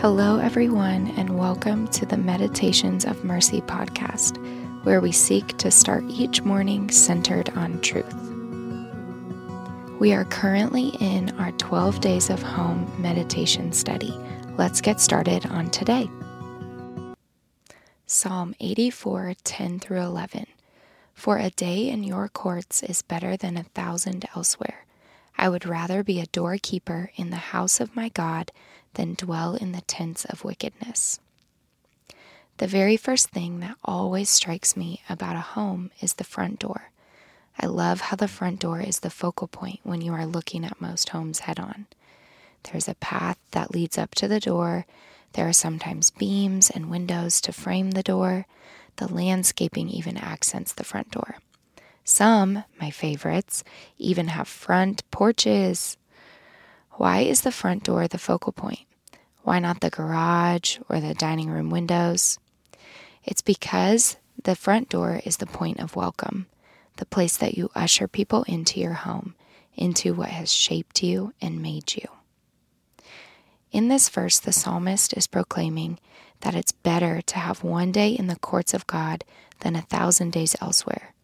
Hello, everyone, and welcome to the Meditations of Mercy podcast, where we seek to start each morning centered on truth. We are currently in our 12 Days of Home meditation study. Let's get started on today. Psalm 84 10 through 11. For a day in your courts is better than a thousand elsewhere. I would rather be a doorkeeper in the house of my God than dwell in the tents of wickedness. The very first thing that always strikes me about a home is the front door. I love how the front door is the focal point when you are looking at most homes head on. There's a path that leads up to the door. There are sometimes beams and windows to frame the door. The landscaping even accents the front door. Some, my favorites, even have front porches. Why is the front door the focal point? Why not the garage or the dining room windows? It's because the front door is the point of welcome, the place that you usher people into your home, into what has shaped you and made you. In this verse, the psalmist is proclaiming that it's better to have one day in the courts of God than a thousand days elsewhere.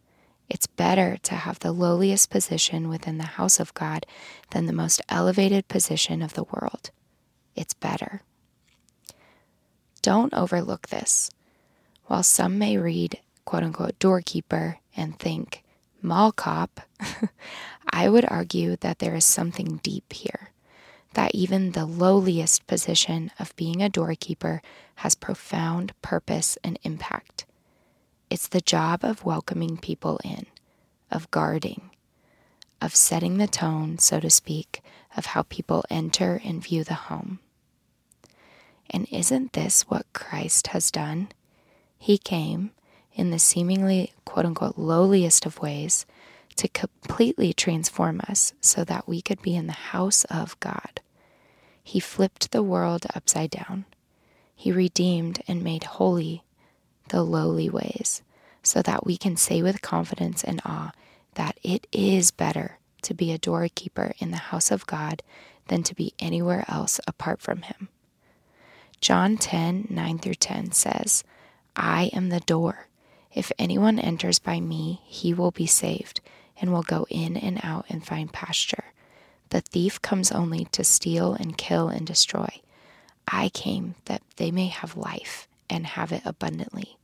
It's better to have the lowliest position within the house of God than the most elevated position of the world. It's better. Don't overlook this. While some may read, quote unquote, doorkeeper and think, mall cop, I would argue that there is something deep here. That even the lowliest position of being a doorkeeper has profound purpose and impact. It's the job of welcoming people in, of guarding, of setting the tone, so to speak, of how people enter and view the home. And isn't this what Christ has done? He came in the seemingly quote unquote lowliest of ways to completely transform us so that we could be in the house of God. He flipped the world upside down. He redeemed and made holy the lowly ways, so that we can say with confidence and awe that it is better to be a doorkeeper in the house of God than to be anywhere else apart from Him. John 10 9 through 10 says, I am the door. If anyone enters by me, he will be saved and will go in and out and find pasture. The thief comes only to steal and kill and destroy. I came that they may have life and have it abundantly.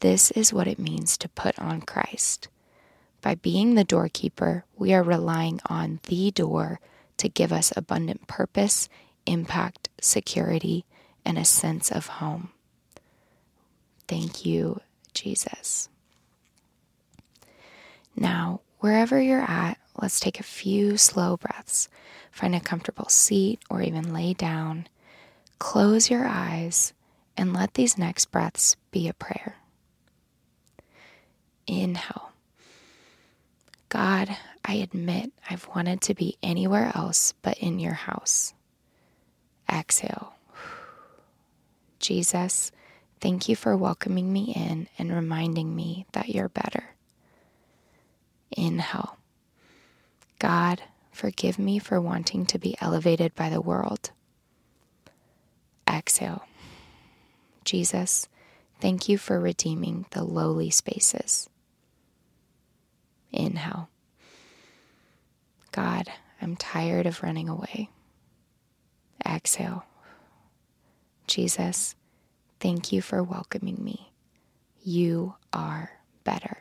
This is what it means to put on Christ. By being the doorkeeper, we are relying on the door to give us abundant purpose, impact, security, and a sense of home. Thank you, Jesus. Now, wherever you're at, let's take a few slow breaths. Find a comfortable seat or even lay down. Close your eyes and let these next breaths be a prayer. Inhale. God, I admit I've wanted to be anywhere else but in your house. Exhale. Jesus, thank you for welcoming me in and reminding me that you're better. Inhale. God, forgive me for wanting to be elevated by the world. Exhale. Jesus, thank you for redeeming the lowly spaces. Inhale. God, I'm tired of running away. Exhale. Jesus, thank you for welcoming me. You are better.